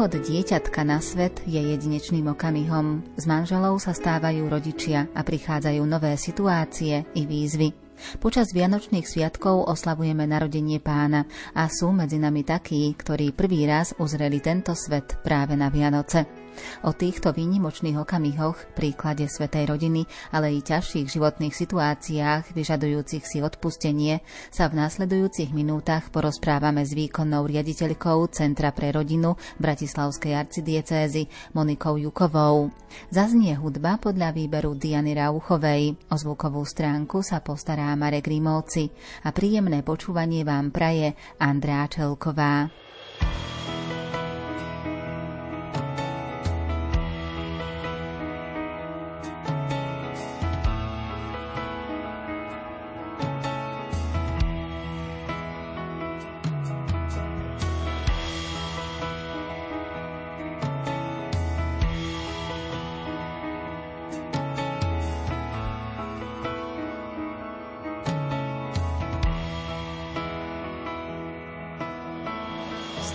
Príchod dieťatka na svet je jedinečným okamihom. S manželou sa stávajú rodičia a prichádzajú nové situácie i výzvy. Počas Vianočných sviatkov oslavujeme narodenie pána a sú medzi nami takí, ktorí prvý raz uzreli tento svet práve na Vianoce. O týchto výnimočných okamihoch, príklade svetej rodiny, ale i ťažších životných situáciách, vyžadujúcich si odpustenie, sa v následujúcich minútach porozprávame s výkonnou riaditeľkou Centra pre rodinu Bratislavskej arcidiecézy Monikou Jukovou. Zaznie hudba podľa výberu Diany Rauchovej. O zvukovú stránku sa postará Marek Rímovci a príjemné počúvanie vám praje Andrá Čelková.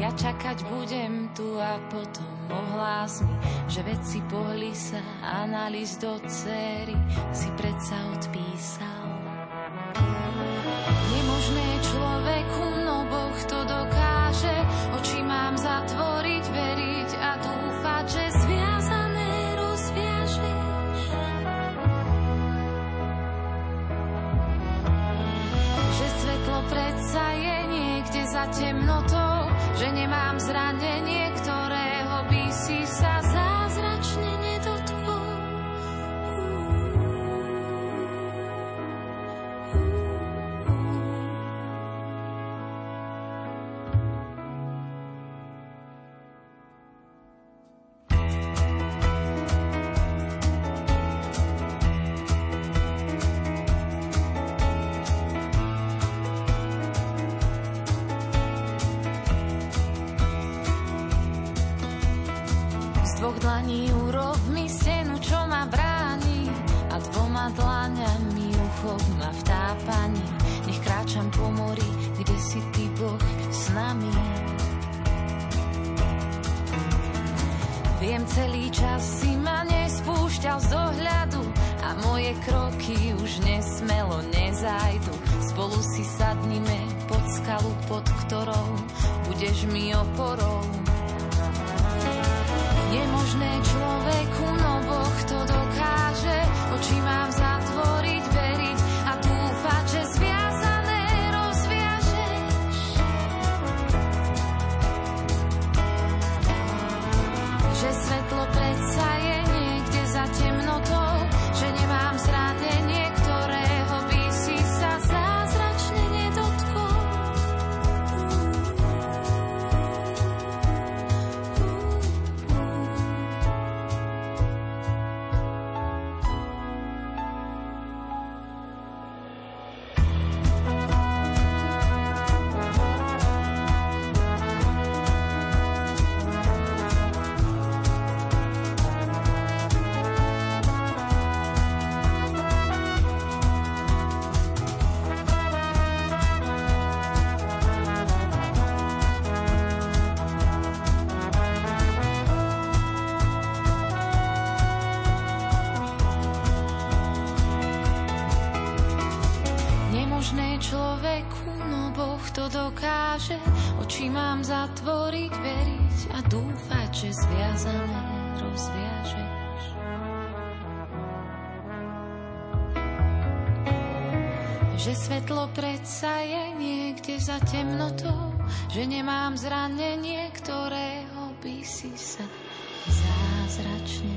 ja čakať budem tu a potom ohlás mi, že veci pohli sa a na list do cery si predsa odpísal. Nemožné človeku, no Boh to dokáže, oči mám zatvoriť, veriť a dúfať, že zviazané rozviažeš. Že svetlo predsa je niekde za temnotou, Viem, celý čas si ma nespúšťal z dohľadu a moje kroky už nesmelo nezajdu. Spolu si sadnime pod skalu, pod ktorou budeš mi oporou nemožné človeku, no Boh to dokáže. Oči mám zatvoriť, nemám zranenie, ktorého by si sa zázračne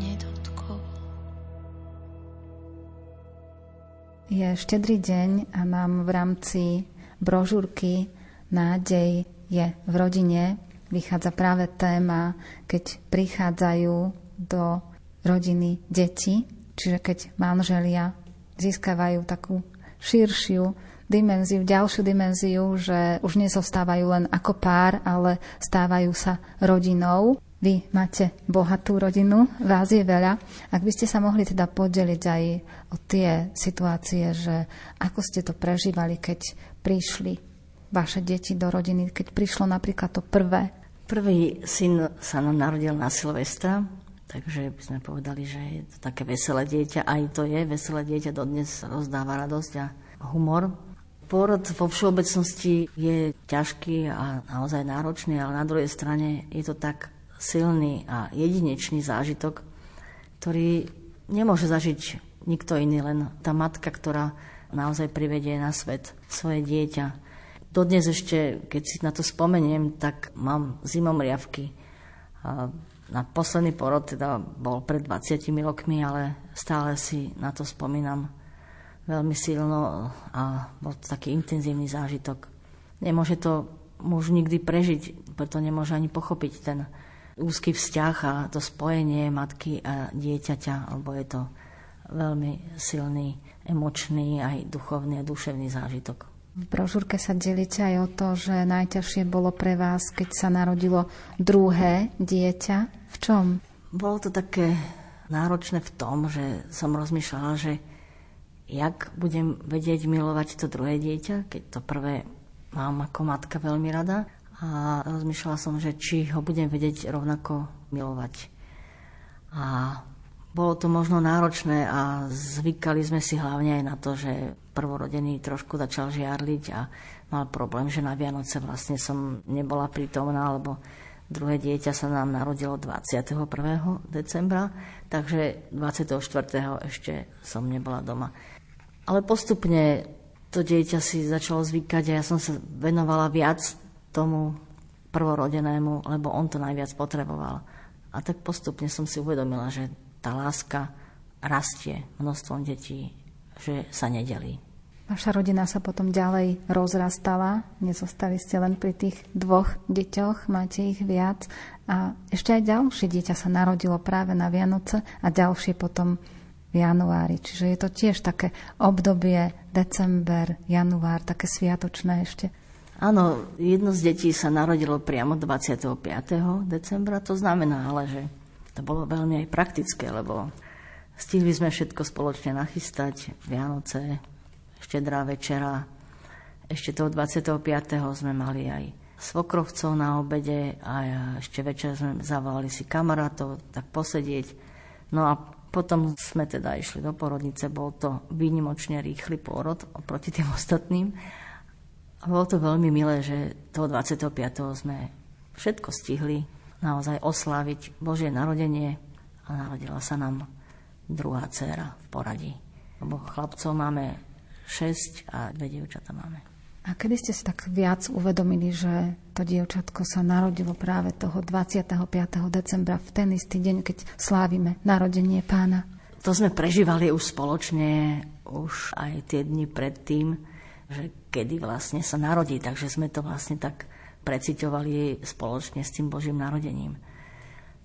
nedotkol. Je štedrý deň a mám v rámci brožúrky Nádej je v rodine vychádza práve téma, keď prichádzajú do rodiny deti, čiže keď manželia získavajú takú širšiu dimenziu, ďalšiu dimenziu, že už nezostávajú len ako pár, ale stávajú sa rodinou. Vy máte bohatú rodinu, vás je veľa. Ak by ste sa mohli teda podeliť aj o tie situácie, že ako ste to prežívali, keď prišli vaše deti do rodiny, keď prišlo napríklad to prvé? Prvý syn sa nám narodil na Silvestra, takže by sme povedali, že je to také veselé dieťa. Aj to je veselé dieťa, dodnes rozdáva radosť a humor. Porod vo všeobecnosti je ťažký a naozaj náročný, ale na druhej strane je to tak silný a jedinečný zážitok, ktorý nemôže zažiť nikto iný, len tá matka, ktorá naozaj privedie na svet svoje dieťa. Dodnes ešte, keď si na to spomeniem, tak mám zimom riavky. Na posledný porod teda bol pred 20 rokmi, ale stále si na to spomínam veľmi silno a bol to taký intenzívny zážitok. Nemôže to muž nikdy prežiť, preto nemôže ani pochopiť ten úzky vzťah a to spojenie matky a dieťaťa, lebo je to veľmi silný, emočný, aj duchovný a duševný zážitok. V brožúrke sa delíte aj o to, že najťažšie bolo pre vás, keď sa narodilo druhé dieťa. V čom? Bolo to také náročné v tom, že som rozmýšľala, že jak budem vedieť milovať to druhé dieťa, keď to prvé mám ako matka veľmi rada. A rozmýšľala som, že či ho budem vedieť rovnako milovať. A bolo to možno náročné a zvykali sme si hlavne aj na to, že prvorodený trošku začal žiarliť a mal problém, že na Vianoce vlastne som nebola prítomná, lebo druhé dieťa sa nám narodilo 21. decembra, takže 24. ešte som nebola doma. Ale postupne to dieťa si začalo zvykať a ja som sa venovala viac tomu prvorodenému, lebo on to najviac potreboval. A tak postupne som si uvedomila, že tá láska rastie množstvom detí, že sa nedelí. Vaša rodina sa potom ďalej rozrastala, nezostali ste len pri tých dvoch deťoch, máte ich viac a ešte aj ďalšie dieťa sa narodilo práve na Vianoce a ďalšie potom v januári. Čiže je to tiež také obdobie december, január, také sviatočné ešte. Áno, jedno z detí sa narodilo priamo 25. decembra, to znamená ale, že to bolo veľmi aj praktické, lebo stihli sme všetko spoločne nachystať, Vianoce, štedrá večera. Ešte toho 25. sme mali aj svokrovcov na obede a ešte večer sme zavolali si kamarátov, tak posedieť. No a potom sme teda išli do porodnice, bol to výnimočne rýchly pôrod oproti tým ostatným. A bolo to veľmi milé, že toho 25. sme všetko stihli, naozaj osláviť Božie narodenie a narodila sa nám druhá dcéra v poradí. Lebo chlapcov máme 6 a dve dievčatá máme. A kedy ste si tak viac uvedomili, že to dievčatko sa narodilo práve toho 25. decembra v ten istý deň, keď slávime narodenie pána? To sme prežívali už spoločne, už aj tie dni predtým, že kedy vlastne sa narodí, takže sme to vlastne tak preciťovali spoločne s tým Božím narodením.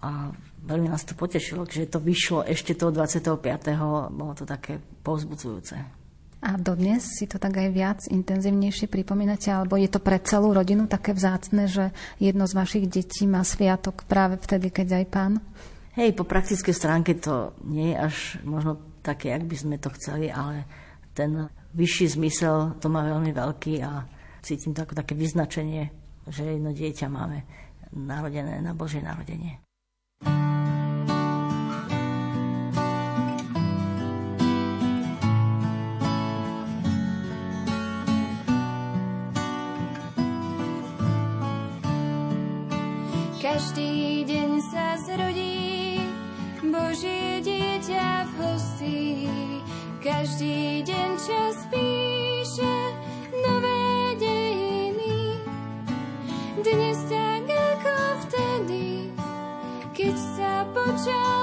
A veľmi nás to potešilo, že to vyšlo ešte toho 25. Bolo to také povzbudzujúce. A dodnes si to tak aj viac intenzívnejšie pripomínate, alebo je to pre celú rodinu také vzácne, že jedno z vašich detí má sviatok práve vtedy, keď aj pán? Hej, po praktickej stránke to nie je až možno také, ak by sme to chceli, ale ten vyšší zmysel to má veľmi veľký a cítim to ako také vyznačenie že jedno dieťa máme narodené na Božie narodenie. Každý deň čas píše nové dejiny. Dnes tak ako vtedy, keď sa počal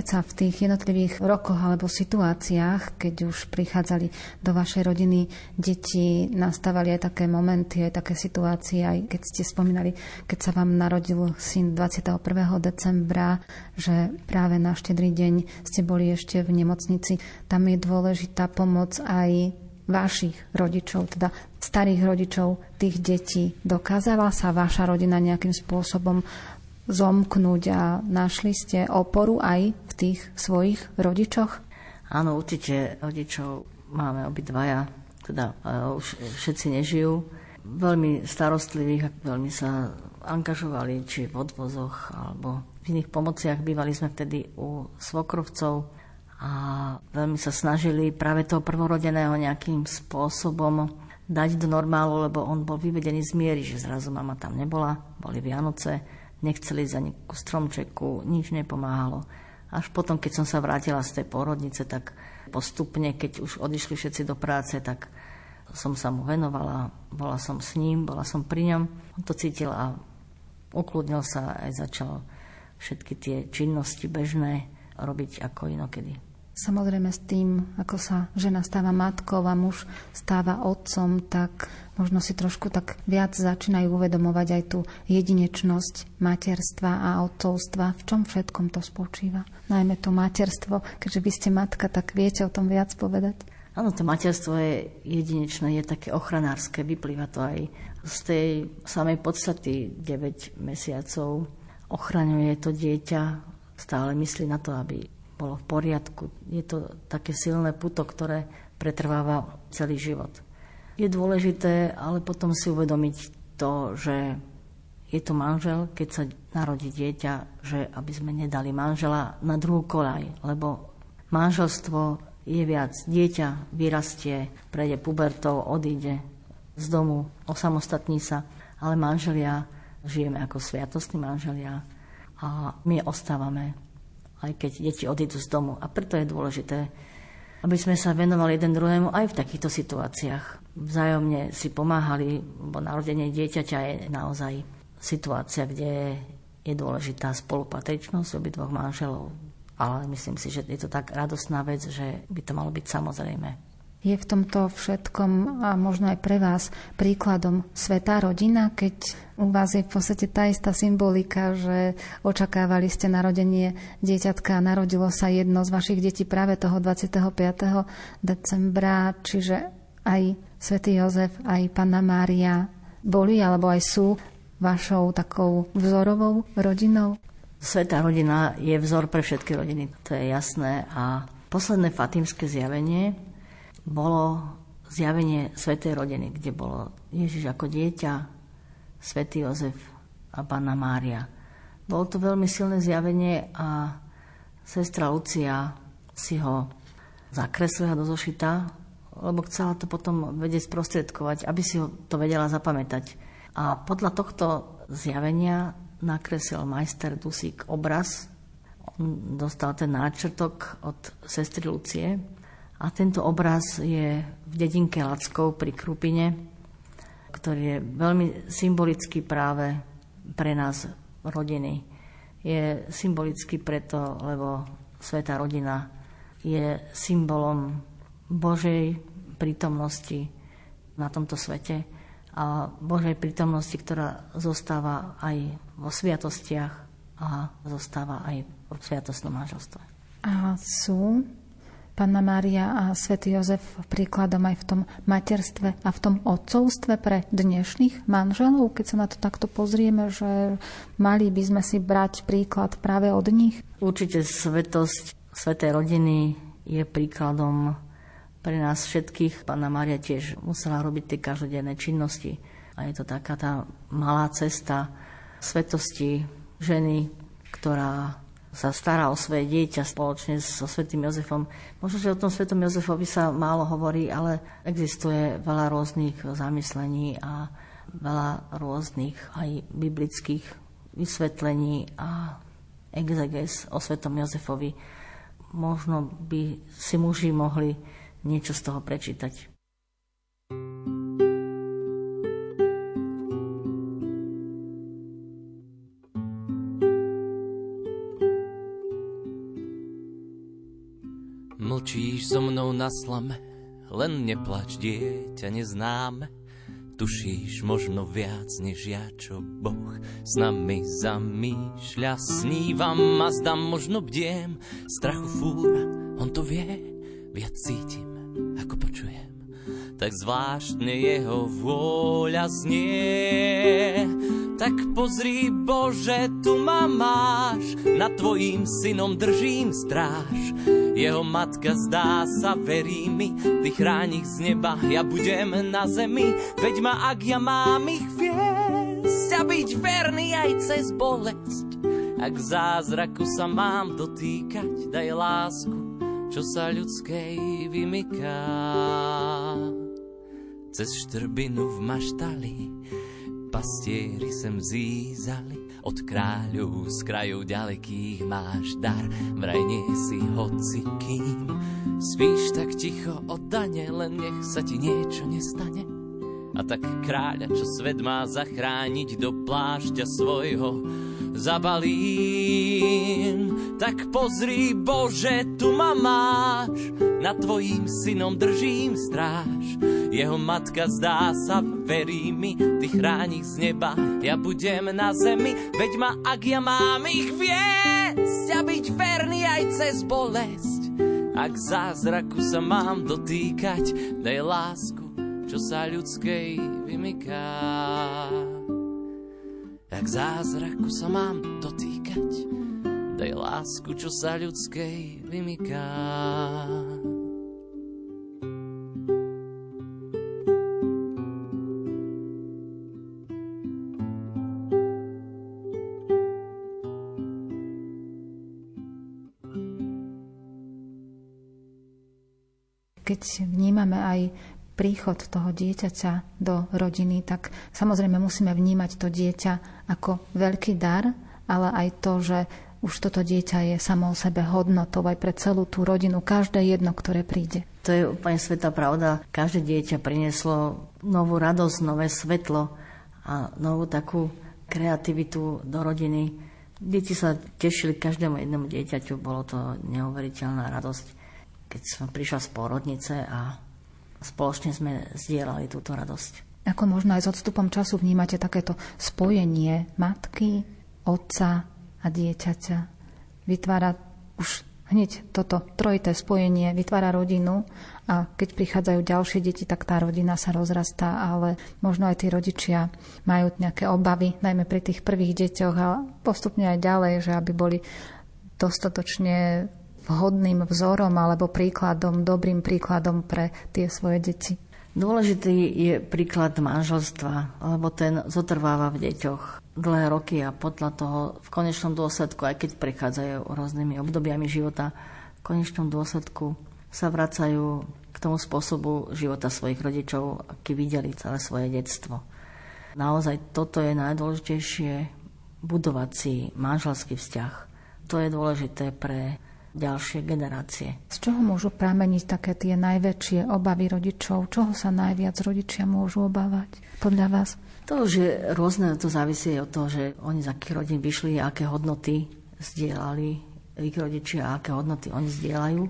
Predsa v tých jednotlivých rokoch alebo situáciách, keď už prichádzali do vašej rodiny deti, nastávali aj také momenty, aj také situácie, aj keď ste spomínali, keď sa vám narodil syn 21. decembra, že práve na štedrý deň ste boli ešte v nemocnici. Tam je dôležitá pomoc aj vašich rodičov, teda starých rodičov tých detí. Dokázala sa vaša rodina nejakým spôsobom zomknúť a našli ste oporu aj v tých svojich rodičoch? Áno, určite rodičov máme obidvaja, teda uh, už všetci nežijú. Veľmi starostlivých, veľmi sa angažovali, či v odvozoch alebo v iných pomociach. Bývali sme vtedy u svokrovcov a veľmi sa snažili práve toho prvorodeného nejakým spôsobom dať do normálu, lebo on bol vyvedený z miery, že zrazu mama tam nebola, boli Vianoce, nechceli za ku stromčeku, nič nepomáhalo. Až potom, keď som sa vrátila z tej porodnice, tak postupne, keď už odišli všetci do práce, tak som sa mu venovala, bola som s ním, bola som pri ňom. On to cítil a ukludnil sa aj začal všetky tie činnosti bežné robiť ako inokedy. Samozrejme s tým, ako sa žena stáva matkou a muž stáva otcom, tak možno si trošku tak viac začínajú uvedomovať aj tú jedinečnosť materstva a otcovstva. V čom všetkom to spočíva? Najmä to materstvo, keďže vy ste matka, tak viete o tom viac povedať? Áno, to materstvo je jedinečné, je také ochranárske, vyplýva to aj z tej samej podstaty 9 mesiacov. Ochraňuje to dieťa, stále myslí na to, aby bolo v poriadku. Je to také silné puto, ktoré pretrváva celý život. Je dôležité ale potom si uvedomiť to, že je to manžel, keď sa narodí dieťa, že aby sme nedali manžela na druhú kolaj, lebo manželstvo je viac. Dieťa vyrastie, prejde pubertou, odíde z domu, osamostatní sa, ale manželia žijeme ako sviatostní manželia a my ostávame aj keď deti odídu z domu. A preto je dôležité, aby sme sa venovali jeden druhému aj v takýchto situáciách. Vzájomne si pomáhali, bo narodenie dieťaťa je naozaj situácia, kde je dôležitá spolupatričnosť obidvoch manželov. Ale myslím si, že je to tak radostná vec, že by to malo byť samozrejme. Je v tomto všetkom a možno aj pre vás príkladom svetá rodina, keď u vás je v podstate tá istá symbolika, že očakávali ste narodenie dieťatka a narodilo sa jedno z vašich detí práve toho 25. decembra, čiže aj svätý Jozef, aj Panna Mária boli alebo aj sú vašou takou vzorovou rodinou? Svetá rodina je vzor pre všetky rodiny, to je jasné. A posledné fatímske zjavenie bolo zjavenie Svetej rodiny, kde bolo Ježiš ako dieťa, Svetý Jozef a Panna Mária. Bolo to veľmi silné zjavenie a sestra Lucia si ho zakreslila do zošita, lebo chcela to potom vedieť sprostredkovať, aby si ho to vedela zapamätať. A podľa tohto zjavenia nakreslil majster Dusík obraz. On dostal ten náčrtok od sestry Lucie a tento obraz je v dedinke Lackov pri Krupine, ktorý je veľmi symbolický práve pre nás rodiny. Je symbolický preto, lebo Sveta rodina je symbolom Božej prítomnosti na tomto svete a Božej prítomnosti, ktorá zostáva aj vo sviatostiach a zostáva aj v sviatostnom manželstve. A sú Panna Mária a svätý Jozef príkladom aj v tom materstve a v tom otcovstve pre dnešných manželov, keď sa na to takto pozrieme, že mali by sme si brať príklad práve od nich? Určite svetosť svetej rodiny je príkladom pre nás všetkých. Pána Maria tiež musela robiť tie každodenné činnosti. A je to taká tá malá cesta svetosti ženy, ktorá sa stará o svoje dieťa spoločne so svetým Jozefom. Možno, že o tom svetom Jozefovi sa málo hovorí, ale existuje veľa rôznych zamyslení a veľa rôznych aj biblických vysvetlení a exeges o svetom Jozefovi. Možno by si muži mohli niečo z toho prečítať. Mlčíš so mnou na slame, len neplač, dieťa neznáme. Tušíš možno viac než ja, čo Boh s nami zamýšľa. Snívam a zdám, možno bdiem, strachu fúra, on to vie, viac cítim ako počujem, tak zvláštne jeho vôľa znie. Tak pozri Bože, tu ma máš, nad tvojím synom držím stráž. Jeho matka zdá sa, verí mi, ty chráň ich z neba, ja budem na zemi, veď ma, ak ja mám ich viesť a byť verný aj cez bolesť. Ak zázraku sa mám dotýkať, daj lásku, čo sa ľudskej vymyká. Cez štrbinu v maštali pastieri sem zízali, od kráľov z krajov ďalekých máš dar, vraj nie si hoci kým. Spíš tak ticho oddane, len nech sa ti niečo nestane. A tak kráľa, čo svet má zachrániť do plášťa svojho, zabalím. Tak pozri, Bože, tu ma máš, nad tvojím synom držím stráž. Jeho matka zdá sa, verí mi, ty chráni z neba, ja budem na zemi, veď ma, ak ja mám ich viesť a byť verný aj cez bolesť. Ak zázraku sa mám dotýkať, daj lásku, čo sa ľudskej vymyká. Jak zázraku sa mám dotýkať, daj lásku, čo sa ľudskej vymyká. keď vnímame aj príchod toho dieťaťa do rodiny, tak samozrejme musíme vnímať to dieťa ako veľký dar, ale aj to, že už toto dieťa je samo o sebe hodnotou aj pre celú tú rodinu, každé jedno, ktoré príde. To je úplne sveta pravda. Každé dieťa prinieslo novú radosť, nové svetlo a novú takú kreativitu do rodiny. Deti sa tešili každému jednému dieťaťu, bolo to neuveriteľná radosť. Keď som prišla z porodnice a spoločne sme zdieľali túto radosť. Ako možno aj s odstupom času vnímate takéto spojenie matky, otca a dieťaťa? Vytvára už hneď toto trojité spojenie, vytvára rodinu a keď prichádzajú ďalšie deti, tak tá rodina sa rozrastá, ale možno aj tí rodičia majú nejaké obavy, najmä pri tých prvých deťoch a postupne aj ďalej, že aby boli dostatočne vhodným vzorom alebo príkladom, dobrým príkladom pre tie svoje deti. Dôležitý je príklad manželstva, lebo ten zotrváva v deťoch dlhé roky a podľa toho v konečnom dôsledku, aj keď prechádzajú rôznymi obdobiami života, v konečnom dôsledku sa vracajú k tomu spôsobu života svojich rodičov, aký videli celé svoje detstvo. Naozaj toto je najdôležitejšie budovať si manželský vzťah. To je dôležité pre ďalšie generácie. Z čoho môžu prameniť také tie najväčšie obavy rodičov? Čoho sa najviac rodičia môžu obávať podľa vás? To už je rôzne, to závisí od toho, že oni z akých rodín vyšli, aké hodnoty zdieľali ich rodičia, aké hodnoty oni zdieľajú.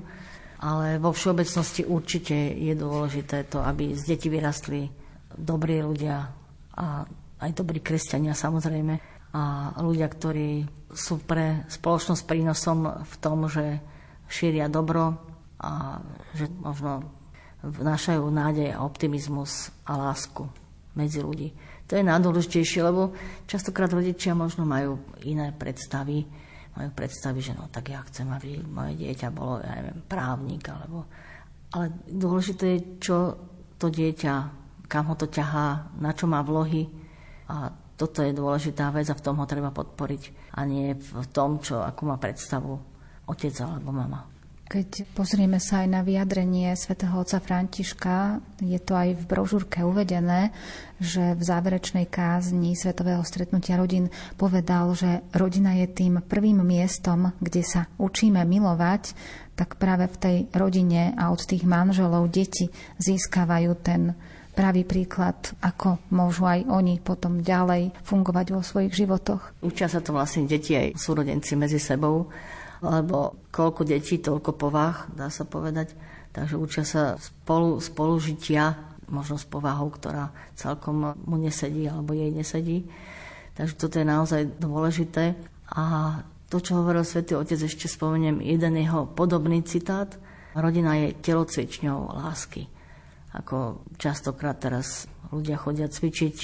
Ale vo všeobecnosti určite je dôležité to, aby z deti vyrastli dobrí ľudia a aj dobrí kresťania samozrejme a ľudia, ktorí sú pre spoločnosť prínosom v tom, že šíria dobro a že možno vnášajú nádej a optimizmus a lásku medzi ľudí. To je najdôležitejšie, lebo častokrát rodičia možno majú iné predstavy. Majú predstavy, že no tak ja chcem, aby moje dieťa bolo, ja neviem, právnik, alebo... Ale dôležité je, čo to dieťa, kam ho to ťahá, na čo má vlohy a toto je dôležitá vec a v tom ho treba podporiť a nie v tom, čo, ako má predstavu otec alebo mama. Keď pozrieme sa aj na vyjadrenie svätého otca Františka, je to aj v brožúrke uvedené, že v záverečnej kázni Svetového stretnutia rodín povedal, že rodina je tým prvým miestom, kde sa učíme milovať, tak práve v tej rodine a od tých manželov deti získavajú ten pravý príklad, ako môžu aj oni potom ďalej fungovať vo svojich životoch. Učia sa to vlastne deti aj súrodenci medzi sebou, lebo koľko detí, toľko povah, dá sa povedať. Takže učia sa spolu, spolužitia, možno s povahou, ktorá celkom mu nesedí alebo jej nesedí. Takže toto je naozaj dôležité. A to, čo hovoril svätý Otec, ešte spomeniem jeden jeho podobný citát. Rodina je telocvičňou lásky. Ako častokrát teraz ľudia chodia cvičiť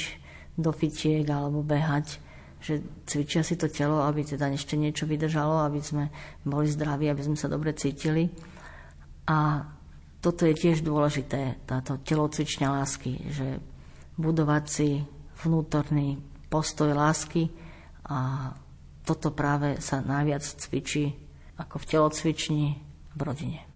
do fitiek alebo behať, že cvičia si to telo, aby teda ešte niečo vydržalo, aby sme boli zdraví, aby sme sa dobre cítili. A toto je tiež dôležité, táto telocvičňa lásky, že budovať si vnútorný postoj lásky a toto práve sa najviac cvičí ako v telocvični v rodine.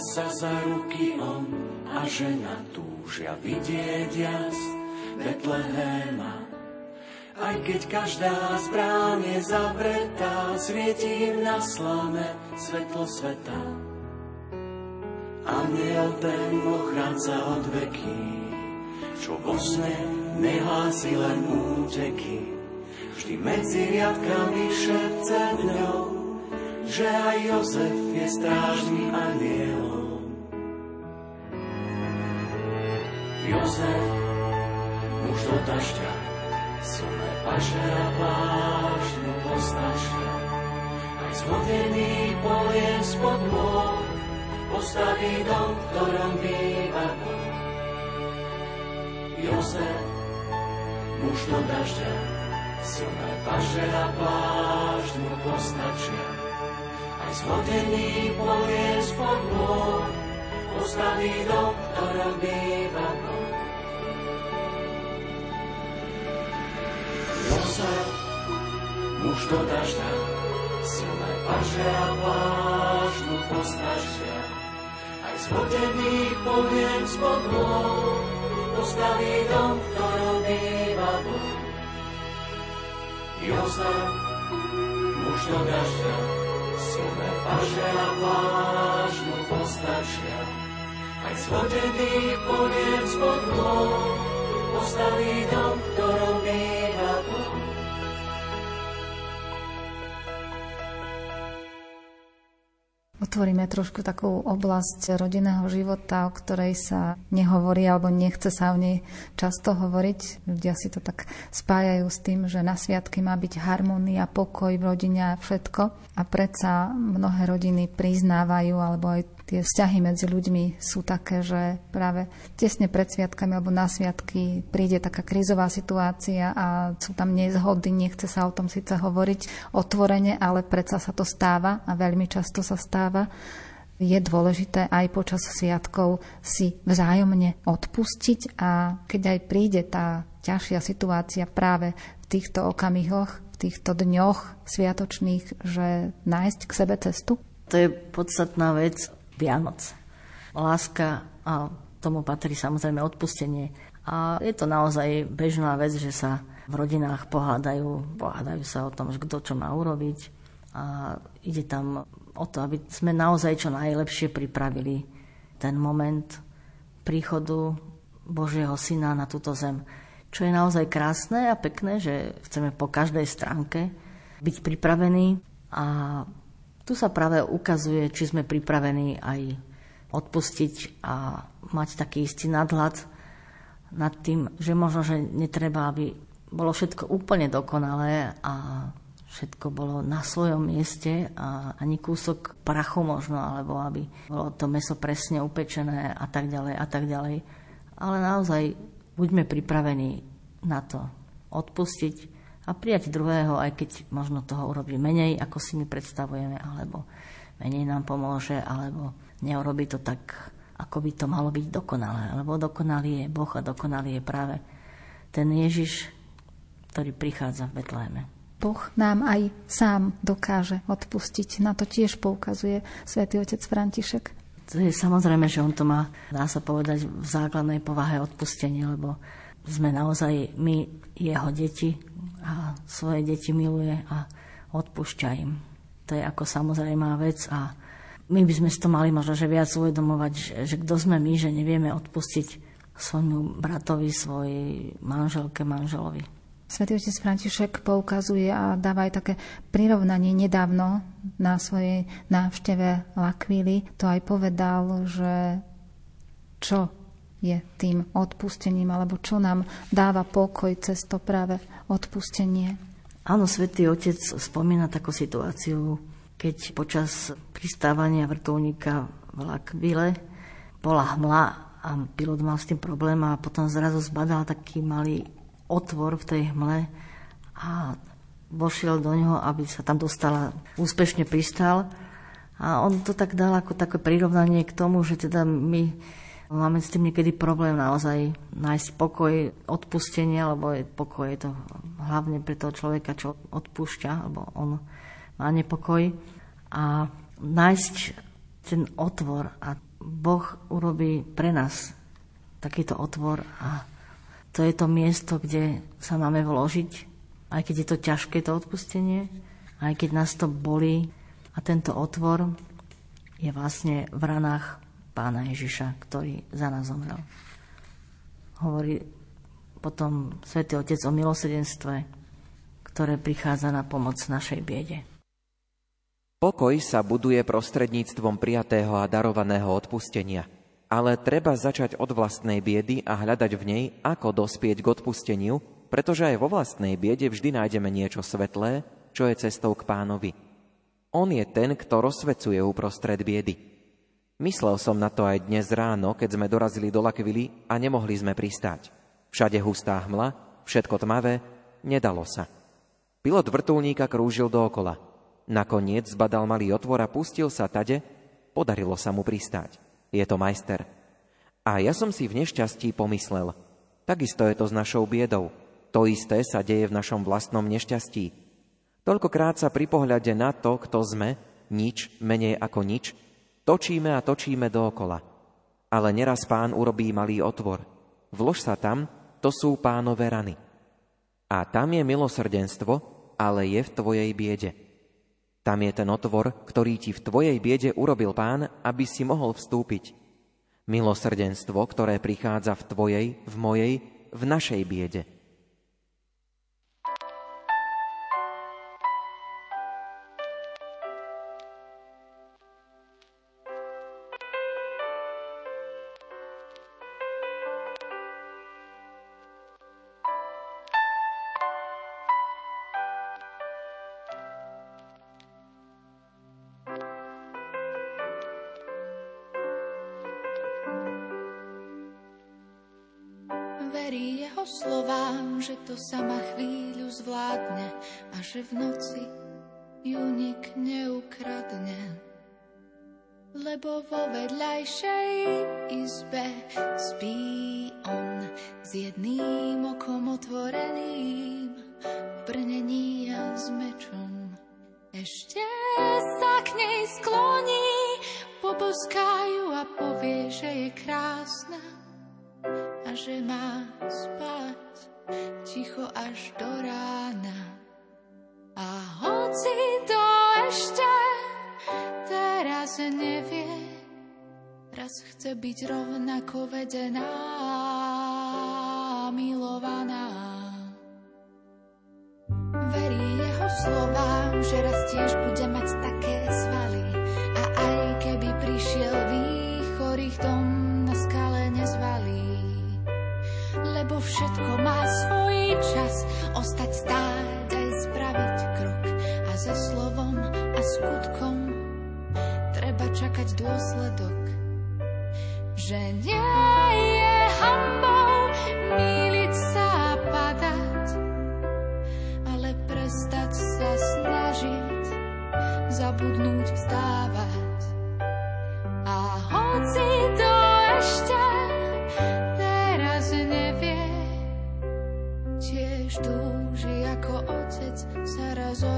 Sa za ruky on a žena túžia vidieť jas Betlehema aj keď každá z brán je zavretá, svieti im na slame svetlo sveta. Aniel ten ochránca od veky, čo vo sne nehlási len úteky. vždy medzi riadkami šepce dňou, že aj Jozef je strážnym anielom. Jozef, muž do dažďa, silné paše a plášť mu postačia. Aj zvodený poviem spod môj, postaví dom, v ktorom býva Boh. Jozef, muž do dažďa, silné paše a plášť mu. Aj zvodený povie spod môj, postaví dom, v ktorom býva Boh. Paše a plášť mu postačia. Aj zvodený poviem spod môj, postaví dom, v ktorom býva Boh. Jozef, muž do dažďa, silné paše a pláž mu. Aj zvodený poviem spod môj, postaví dom, v ktorom býva Boh. Otvoríme trošku takú oblasť rodinného života, o ktorej sa nehovorí alebo nechce sa o nej často hovoriť. Ľudia si to tak spájajú s tým, že na sviatky má byť harmónia, pokoj v rodine a všetko. A predsa mnohé rodiny priznávajú, alebo aj tie vzťahy medzi ľuďmi sú také, že práve tesne pred sviatkami alebo na sviatky príde taká krízová situácia a sú tam nezhody, nechce sa o tom síce hovoriť otvorene, ale predsa sa to stáva a veľmi často sa stáva je dôležité aj počas sviatkov si vzájomne odpustiť a keď aj príde tá ťažšia situácia práve v týchto okamihoch, v týchto dňoch sviatočných, že nájsť k sebe cestu? To je podstatná vec Vianoc. Láska a tomu patrí samozrejme odpustenie. A je to naozaj bežná vec, že sa v rodinách pohádajú, pohádajú sa o tom, kto čo má urobiť. A ide tam o to, aby sme naozaj čo najlepšie pripravili ten moment príchodu Božieho Syna na túto zem. Čo je naozaj krásne a pekné, že chceme po každej stránke byť pripravení a tu sa práve ukazuje, či sme pripravení aj odpustiť a mať taký istý nadhľad nad tým, že možno, že netreba, aby bolo všetko úplne dokonalé a všetko bolo na svojom mieste a ani kúsok prachu možno, alebo aby bolo to meso presne upečené a tak ďalej a tak ďalej. Ale naozaj buďme pripravení na to odpustiť a prijať druhého, aj keď možno toho urobí menej, ako si my predstavujeme, alebo menej nám pomôže, alebo neurobi to tak, ako by to malo byť dokonalé. Lebo dokonalý je Boh a dokonalý je práve ten Ježiš, ktorý prichádza v Betleheme. Boh nám aj sám dokáže odpustiť. Na to tiež poukazuje svätý otec František. To je samozrejme, že on to má, dá sa povedať, v základnej povahe odpustenie, lebo sme naozaj my jeho deti a svoje deti miluje a odpúšťa im. To je ako samozrejmá vec a my by sme si to mali možno že viac uvedomovať, že, že kto sme my, že nevieme odpustiť svojmu bratovi, svojej manželke, manželovi. Svetý otec František poukazuje a dáva aj také prirovnanie nedávno na svojej návšteve Lakvíly. To aj povedal, že čo je tým odpustením, alebo čo nám dáva pokoj cez to práve odpustenie. Áno, svätý Otec spomína takú situáciu, keď počas pristávania vrtulníka v Lakvile bola hmla a pilot mal s tým problém a potom zrazu zbadal taký malý otvor v tej hmle a vošiel do ňoho, aby sa tam dostala, úspešne pristal. A on to tak dal ako také prirovnanie k tomu, že teda my Máme s tým niekedy problém naozaj nájsť pokoj, odpustenie, lebo je pokoj je to hlavne pre toho človeka, čo odpúšťa, alebo on má nepokoj. A nájsť ten otvor a Boh urobí pre nás takýto otvor a to je to miesto, kde sa máme vložiť, aj keď je to ťažké to odpustenie, aj keď nás to bolí a tento otvor je vlastne v ranách pána Ježiša, ktorý za nás zomrel. Hovorí potom svätý Otec o milosedenstve, ktoré prichádza na pomoc našej biede. Pokoj sa buduje prostredníctvom prijatého a darovaného odpustenia, ale treba začať od vlastnej biedy a hľadať v nej, ako dospieť k odpusteniu, pretože aj vo vlastnej biede vždy nájdeme niečo svetlé, čo je cestou k pánovi. On je ten, kto rozsvecuje uprostred biedy. Myslel som na to aj dnes ráno, keď sme dorazili do Lakvily a nemohli sme pristáť. Všade hustá hmla, všetko tmavé, nedalo sa. Pilot vrtulníka krúžil dookola. Nakoniec zbadal malý otvor a pustil sa tade, podarilo sa mu pristáť. Je to majster. A ja som si v nešťastí pomyslel, takisto je to s našou biedou. To isté sa deje v našom vlastnom nešťastí. Toľkokrát sa pri pohľade na to, kto sme, nič, menej ako nič, točíme a točíme dookola. Ale neraz pán urobí malý otvor. Vlož sa tam, to sú pánové rany. A tam je milosrdenstvo, ale je v tvojej biede. Tam je ten otvor, ktorý ti v tvojej biede urobil pán, aby si mohol vstúpiť. Milosrdenstvo, ktoré prichádza v tvojej, v mojej, v našej biede. To sama chvíľu zvládne a že v noci ju nik neukradne. Lebo vo vedľajšej izbe spí on s jedným okom otvoreným v brnení a s mečom. Ešte sa k nej skloní, poboskájú a povie, že je krásna a že má spať ticho až do rána. A hoci to ešte teraz nevie, raz chce byť rovnako vedená, milovaná. Verí jeho slovám, že raz tiež bude mať všetko má svoj čas. Ostať stáť aj spraviť krok a za slovom a skutkom treba čakať dôsledok. Že nie je hambou míliť sa a padať, ale prestať sa snažiť, zabudnúť vzdávať. Sa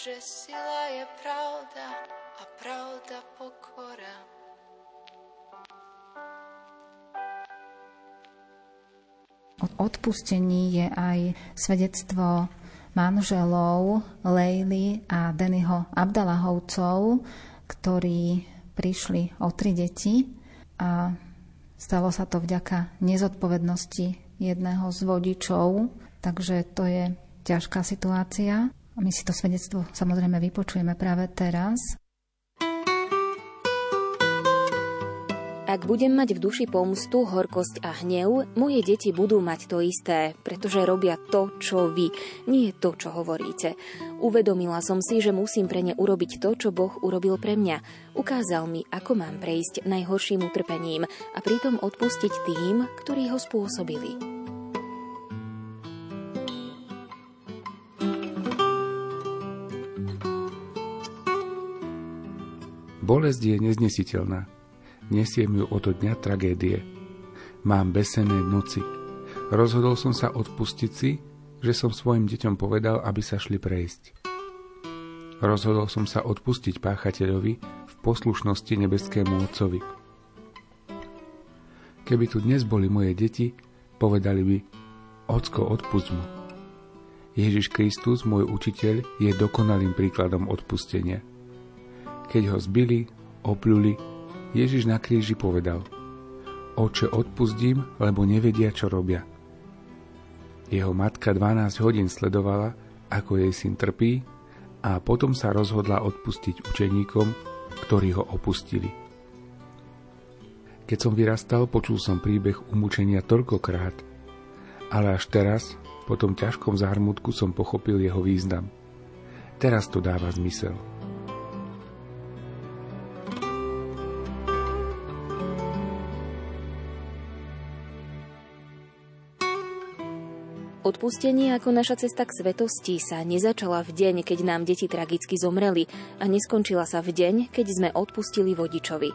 že sila je pravda a pravda pokora. O odpustení je aj svedectvo manželov Lejly a Dennyho Abdalahovcov, ktorí prišli o tri deti a Stalo sa to vďaka nezodpovednosti jedného z vodičov, takže to je ťažká situácia. My si to svedectvo samozrejme vypočujeme práve teraz. Ak budem mať v duši pomstu, horkosť a hnev, moje deti budú mať to isté, pretože robia to, čo vy, nie to, čo hovoríte. Uvedomila som si, že musím pre ne urobiť to, čo Boh urobil pre mňa. Ukázal mi, ako mám prejsť najhorším utrpením a pritom odpustiť tým, ktorí ho spôsobili. Bolesť je neznesiteľná Nesiem ju od dňa tragédie. Mám besené noci. Rozhodol som sa odpustiť si, že som svojim deťom povedal, aby sa šli prejsť. Rozhodol som sa odpustiť páchateľovi v poslušnosti nebeskému Otcovi. Keby tu dnes boli moje deti, povedali by, Ocko, odpust mu. Ježiš Kristus, môj učiteľ, je dokonalým príkladom odpustenia. Keď ho zbili, opľuli, Ježiš na kríži povedal Oče, odpustím, lebo nevedia, čo robia. Jeho matka 12 hodín sledovala, ako jej syn trpí a potom sa rozhodla odpustiť učeníkom, ktorí ho opustili. Keď som vyrastal, počul som príbeh umúčenia toľkokrát, ale až teraz, po tom ťažkom zármutku som pochopil jeho význam. Teraz to dáva zmysel. Odpustenie ako naša cesta k svetosti sa nezačala v deň, keď nám deti tragicky zomreli a neskončila sa v deň, keď sme odpustili vodičovi.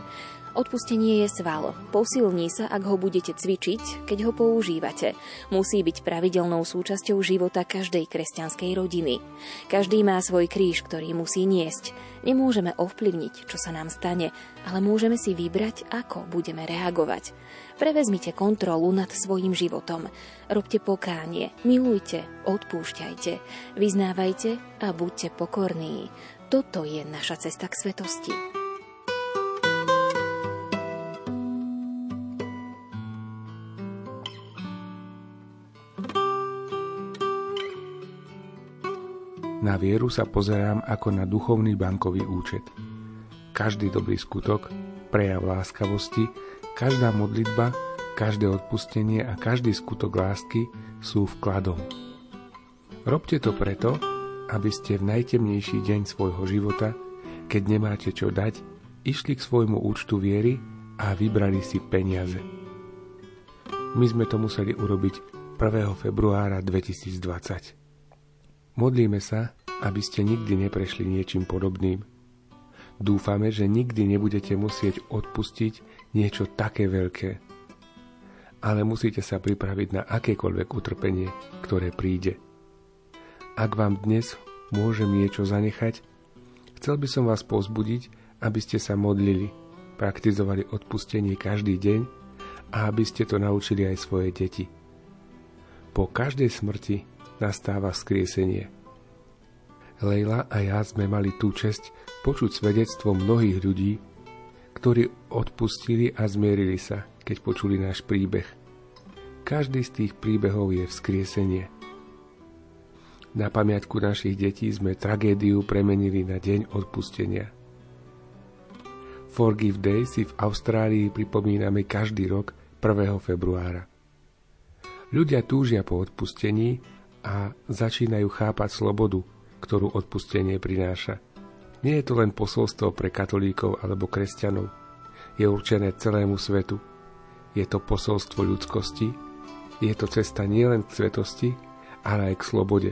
Odpustenie je sval. Posilní sa, ak ho budete cvičiť, keď ho používate. Musí byť pravidelnou súčasťou života každej kresťanskej rodiny. Každý má svoj kríž, ktorý musí niesť. Nemôžeme ovplyvniť, čo sa nám stane, ale môžeme si vybrať, ako budeme reagovať. Prevezmite kontrolu nad svojim životom. Robte pokánie, milujte, odpúšťajte, vyznávajte a buďte pokorní. Toto je naša cesta k svetosti. Na vieru sa pozerám ako na duchovný bankový účet. Každý dobrý skutok, prejav láskavosti, každá modlitba, každé odpustenie a každý skutok lásky sú vkladom. Robte to preto, aby ste v najtemnejší deň svojho života, keď nemáte čo dať, išli k svojmu účtu viery a vybrali si peniaze. My sme to museli urobiť 1. februára 2020. Modlíme sa, aby ste nikdy neprešli niečím podobným. Dúfame, že nikdy nebudete musieť odpustiť niečo také veľké. Ale musíte sa pripraviť na akékoľvek utrpenie, ktoré príde. Ak vám dnes môžem niečo zanechať, chcel by som vás pozbudiť, aby ste sa modlili, praktizovali odpustenie každý deň a aby ste to naučili aj svoje deti. Po každej smrti nastáva skriesenie. Leila a ja sme mali tú česť počuť svedectvo mnohých ľudí, ktorí odpustili a zmierili sa, keď počuli náš príbeh. Každý z tých príbehov je vzkriesenie. Na pamiatku našich detí sme tragédiu premenili na deň odpustenia. Forgive Day si v Austrálii pripomíname každý rok 1. februára. Ľudia túžia po odpustení a začínajú chápať slobodu, ktorú odpustenie prináša. Nie je to len posolstvo pre katolíkov alebo kresťanov. Je určené celému svetu. Je to posolstvo ľudskosti. Je to cesta nielen k svetosti, ale aj k slobode.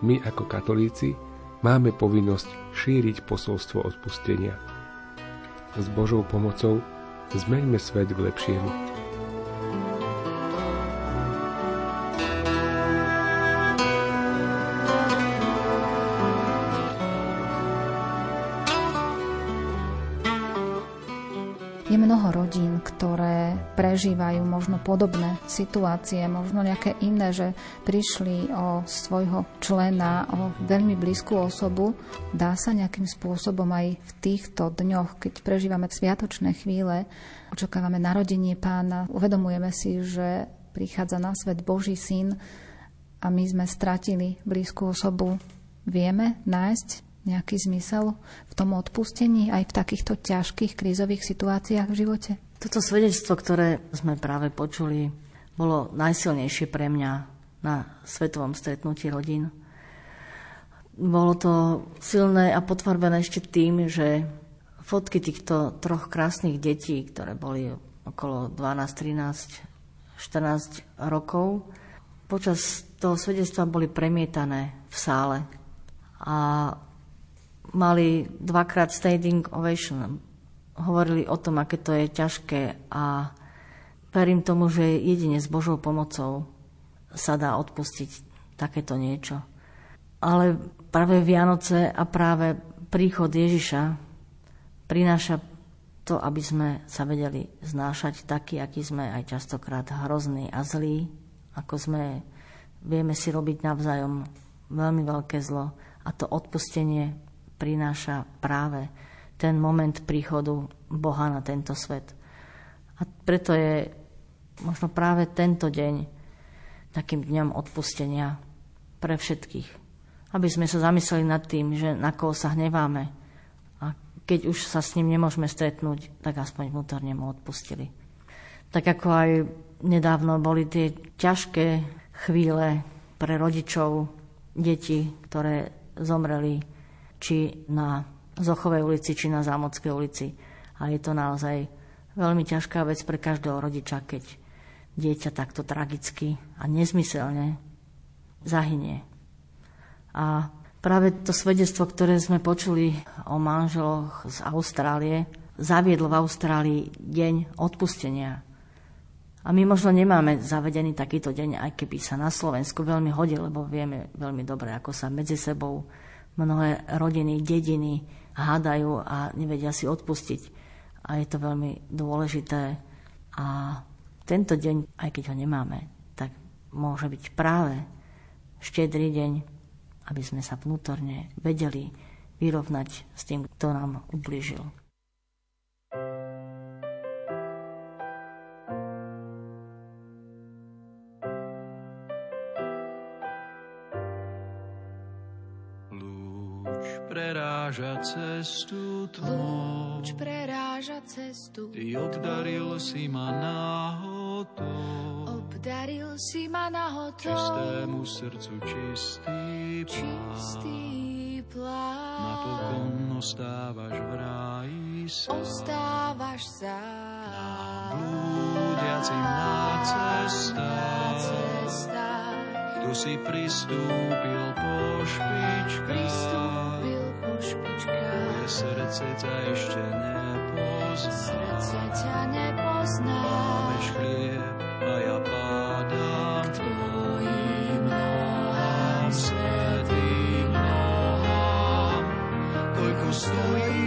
My ako katolíci máme povinnosť šíriť posolstvo odpustenia. S Božou pomocou zmeňme svet k lepšiemu. Podobné situácie, možno nejaké iné, že prišli o svojho člena, o veľmi blízku osobu. Dá sa nejakým spôsobom aj v týchto dňoch, keď prežívame sviatočné chvíle, očakávame narodenie pána, uvedomujeme si, že prichádza na svet Boží syn a my sme stratili blízku osobu. Vieme nájsť nejaký zmysel v tom odpustení aj v takýchto ťažkých krízových situáciách v živote? Toto svedectvo, ktoré sme práve počuli, bolo najsilnejšie pre mňa na svetovom stretnutí rodín. Bolo to silné a potvarbené ešte tým, že fotky týchto troch krásnych detí, ktoré boli okolo 12, 13, 14 rokov, počas toho svedectva boli premietané v sále. A mali dvakrát standing ovation. Hovorili o tom, aké to je ťažké a verím tomu, že jedine s Božou pomocou sa dá odpustiť takéto niečo. Ale práve Vianoce a práve príchod Ježiša prináša to, aby sme sa vedeli znášať taký, aký sme aj častokrát hrozný a zlý, ako sme, vieme si robiť navzájom veľmi veľké zlo a to odpustenie prináša práve ten moment príchodu Boha na tento svet. A preto je možno práve tento deň takým dňom odpustenia pre všetkých. Aby sme sa zamysleli nad tým, že na koho sa hneváme a keď už sa s ním nemôžeme stretnúť, tak aspoň vnútorne mu odpustili. Tak ako aj nedávno boli tie ťažké chvíle pre rodičov, deti, ktoré zomreli či na Zochovej ulici, či na Zámodskej ulici. A je to naozaj veľmi ťažká vec pre každého rodiča, keď dieťa takto tragicky a nezmyselne zahynie. A práve to svedectvo, ktoré sme počuli o manželoch z Austrálie, zaviedlo v Austrálii deň odpustenia. A my možno nemáme zavedený takýto deň, aj keby sa na Slovensku veľmi hodil, lebo vieme veľmi dobre, ako sa medzi sebou mnohé rodiny, dediny hádajú a nevedia si odpustiť. A je to veľmi dôležité. A tento deň, aj keď ho nemáme, tak môže byť práve štedrý deň, aby sme sa vnútorne vedeli vyrovnať s tým, kto nám ublížil. Cestu tmou. Lúč preráža cestu. Ty obdaril si ma náhodou. Obdaril si ma náhodou. Čistému srdcu čistý plán. Čistý plán. Napokon ostávaš v ráji sám. Ostávaš sám. Blúdiacim na cestách. cestách. Kto si pristúpil po špičkách. Pristúpil Moje srdce ťa ešte nepozná. Srdce ťa nepozná. Mámeš chlieb a ja pádam k tvojim nohám, svetým nohám. Koľko stojí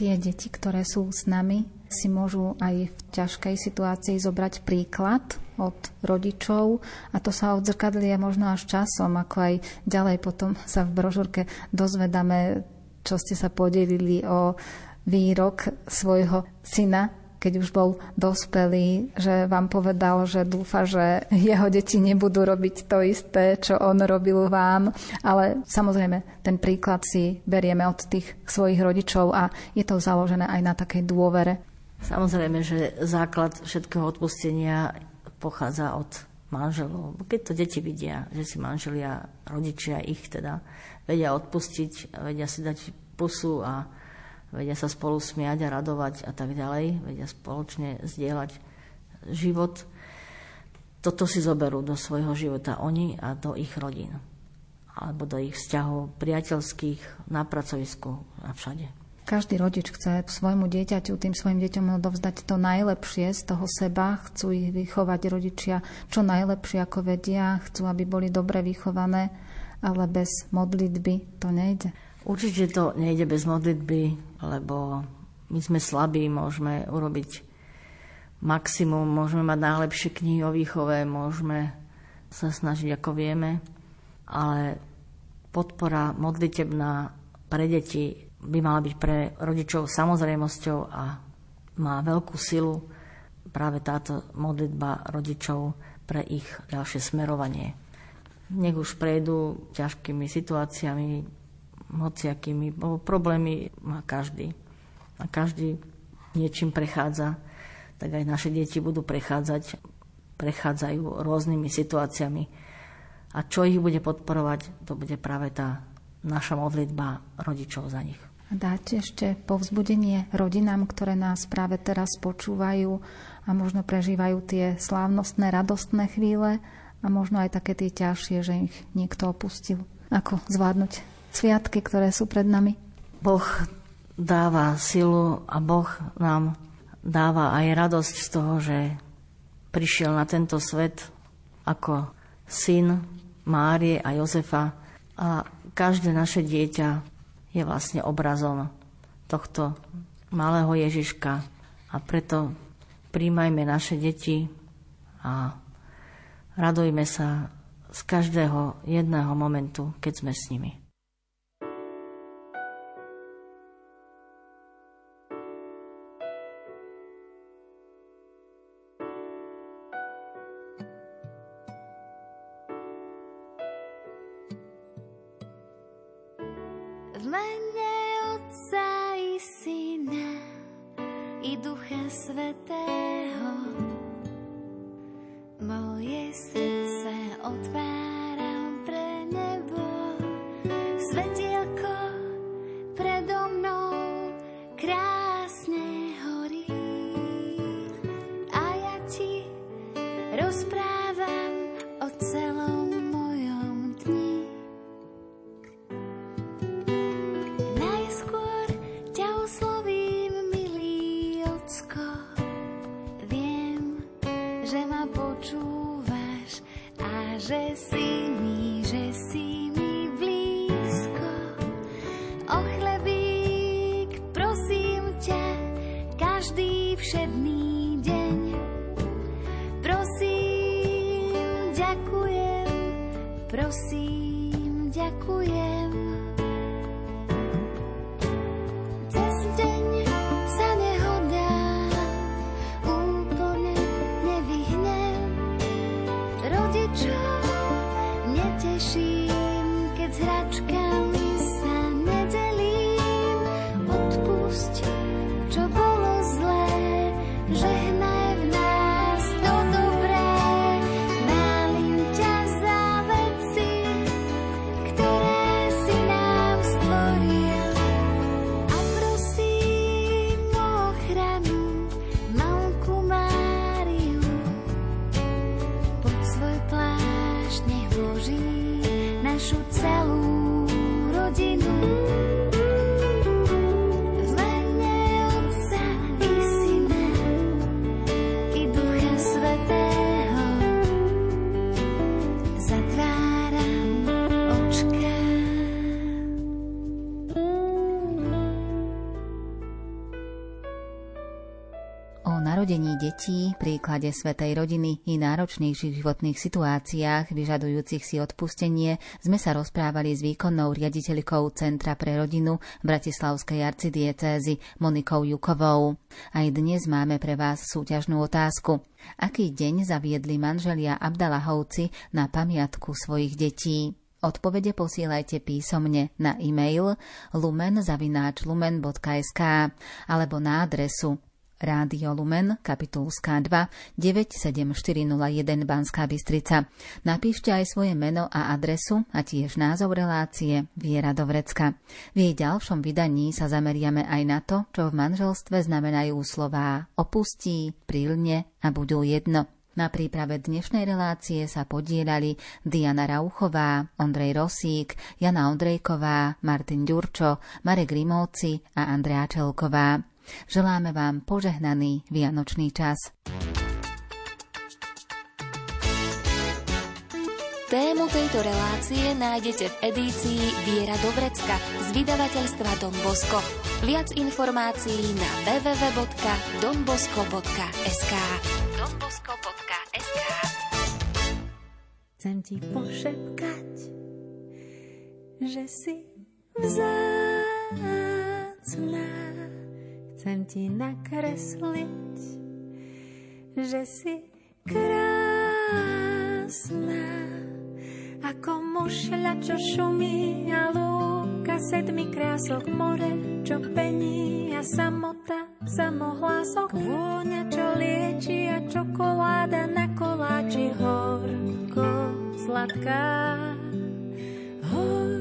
tie deti, ktoré sú s nami, si môžu aj v ťažkej situácii zobrať príklad od rodičov a to sa odzrkadlie možno až časom, ako aj ďalej potom sa v brožúrke dozvedáme, čo ste sa podelili o výrok svojho syna, keď už bol dospelý, že vám povedal, že dúfa, že jeho deti nebudú robiť to isté, čo on robil vám. Ale samozrejme, ten príklad si berieme od tých svojich rodičov a je to založené aj na takej dôvere. Samozrejme, že základ všetkého odpustenia pochádza od manželov. Keď to deti vidia, že si manželia, rodičia ich teda vedia odpustiť, vedia si dať pusu a vedia sa spolu smiať a radovať a tak ďalej, vedia spoločne zdieľať život. Toto si zoberú do svojho života oni a do ich rodín. Alebo do ich vzťahov priateľských, na pracovisku a všade. Každý rodič chce svojmu dieťaťu, tým svojim deťom odovzdať to najlepšie z toho seba. Chcú ich vychovať rodičia čo najlepšie, ako vedia. Chcú, aby boli dobre vychované, ale bez modlitby to nejde. Určite to nejde bez modlitby, lebo my sme slabí, môžeme urobiť maximum, môžeme mať najlepšie knihy o výchove, môžeme sa snažiť ako vieme, ale podpora modlitebná pre deti by mala byť pre rodičov samozrejmosťou a má veľkú silu práve táto modlitba rodičov pre ich ďalšie smerovanie. Nech už prejdú ťažkými situáciami, hociakými, problémy má každý. A každý niečím prechádza, tak aj naše deti budú prechádzať, prechádzajú rôznymi situáciami. A čo ich bude podporovať, to bude práve tá naša modlitba rodičov za nich. Dáte ešte povzbudenie rodinám, ktoré nás práve teraz počúvajú a možno prežívajú tie slávnostné, radostné chvíle a možno aj také tie ťažšie, že ich niekto opustil. Ako zvládnuť sviatky, ktoré sú pred nami? Boh dáva silu a Boh nám dáva aj radosť z toho, že prišiel na tento svet ako syn Márie a Jozefa a každé naše dieťa je vlastne obrazom tohto malého Ježiška a preto príjmajme naše deti a radujme sa z každého jedného momentu, keď sme s nimi. Detí, príklade svetej rodiny i náročnejších životných situáciách vyžadujúcich si odpustenie sme sa rozprávali s výkonnou riaditeľkou Centra pre rodinu Bratislavskej arcidiecézy Monikou Jukovou. Aj dnes máme pre vás súťažnú otázku. Aký deň zaviedli manželia Abdalahovci na pamiatku svojich detí? Odpovede posielajte písomne na e-mail lumen.lumen.sk alebo na adresu Rádio Lumen, kapitulská 2, 97401 Banská Bystrica. Napíšte aj svoje meno a adresu a tiež názov relácie Viera do vrecka. V jej ďalšom vydaní sa zameriame aj na to, čo v manželstve znamenajú slová opustí, prílne a budú jedno. Na príprave dnešnej relácie sa podielali Diana Rauchová, Ondrej Rosík, Jana Ondrejková, Martin Ďurčo, Marek Rimovci a Andrea Čelková. Želáme vám požehnaný vianočný čas. Tému tejto relácie nájdete v edícii Viera do vrecka z vydavateľstva Don Bosco. Viac informácií na www.donbosco.sk donbosco.sk Chcem ti pošepkať, že si vzácná. Chcem ti nakresliť, že si krásna. Ako mušľa, čo šumí a lúka sedmi krások more, čo pení a samota, samohlások, vôňa, čo lieči a čokoláda na koláči horko sladká. Horko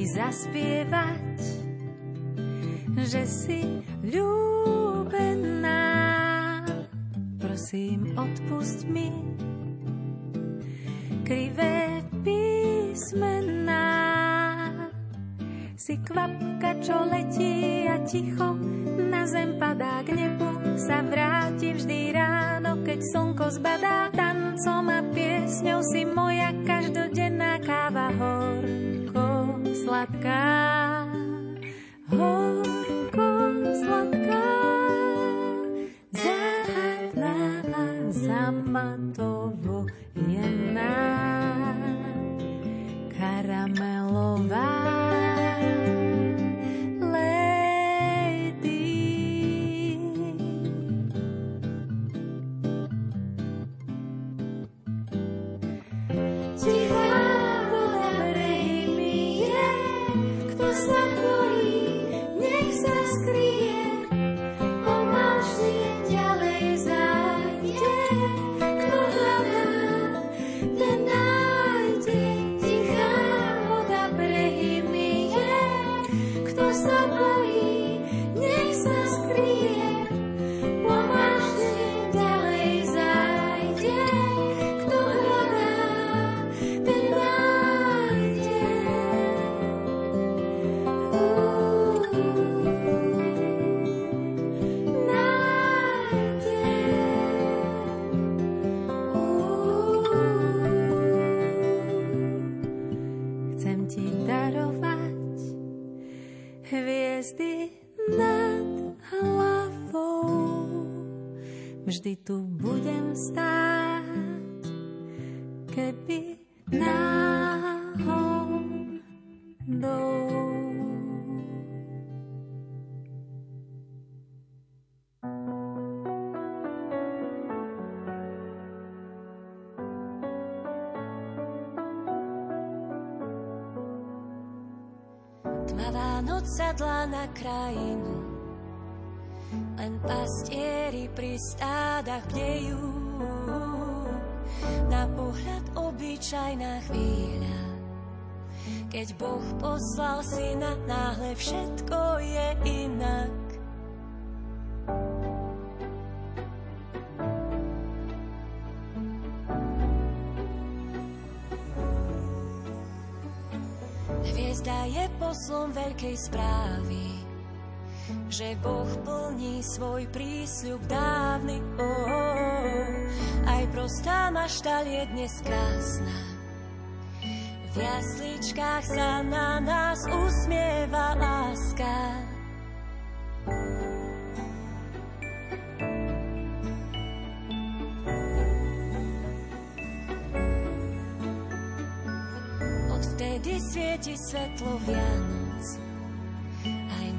ti zaspievať, že si ľúbená. Prosím, odpusť mi krivé písmená. Si kvapka, čo letí a ticho na zem padá k nebu. Sa vráti vždy ráno, keď slnko zbadá. Tancom a piesňou si moja každodenná sladká. Vždy tu budem stáť, keby náhodou. noc sadla na krajinu, pastieri pri stádach bdejú. Na pohľad obyčajná chvíľa, keď Boh poslal syna, náhle všetko je inak. Že Boh plní svoj prísľub dávny. Oh, oh, oh. Aj prostá maštal je dnes krásna. V jasličkách sa na nás usmieva láska. svieti svetlo Vianoc.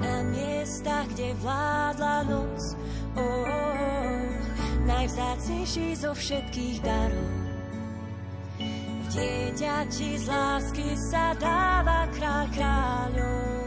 Na miestach, kde vládla noc. Oh, oh, oh, najvzácnejší zo všetkých darov. V dieťati z lásky sa dáva kráľ kráľov.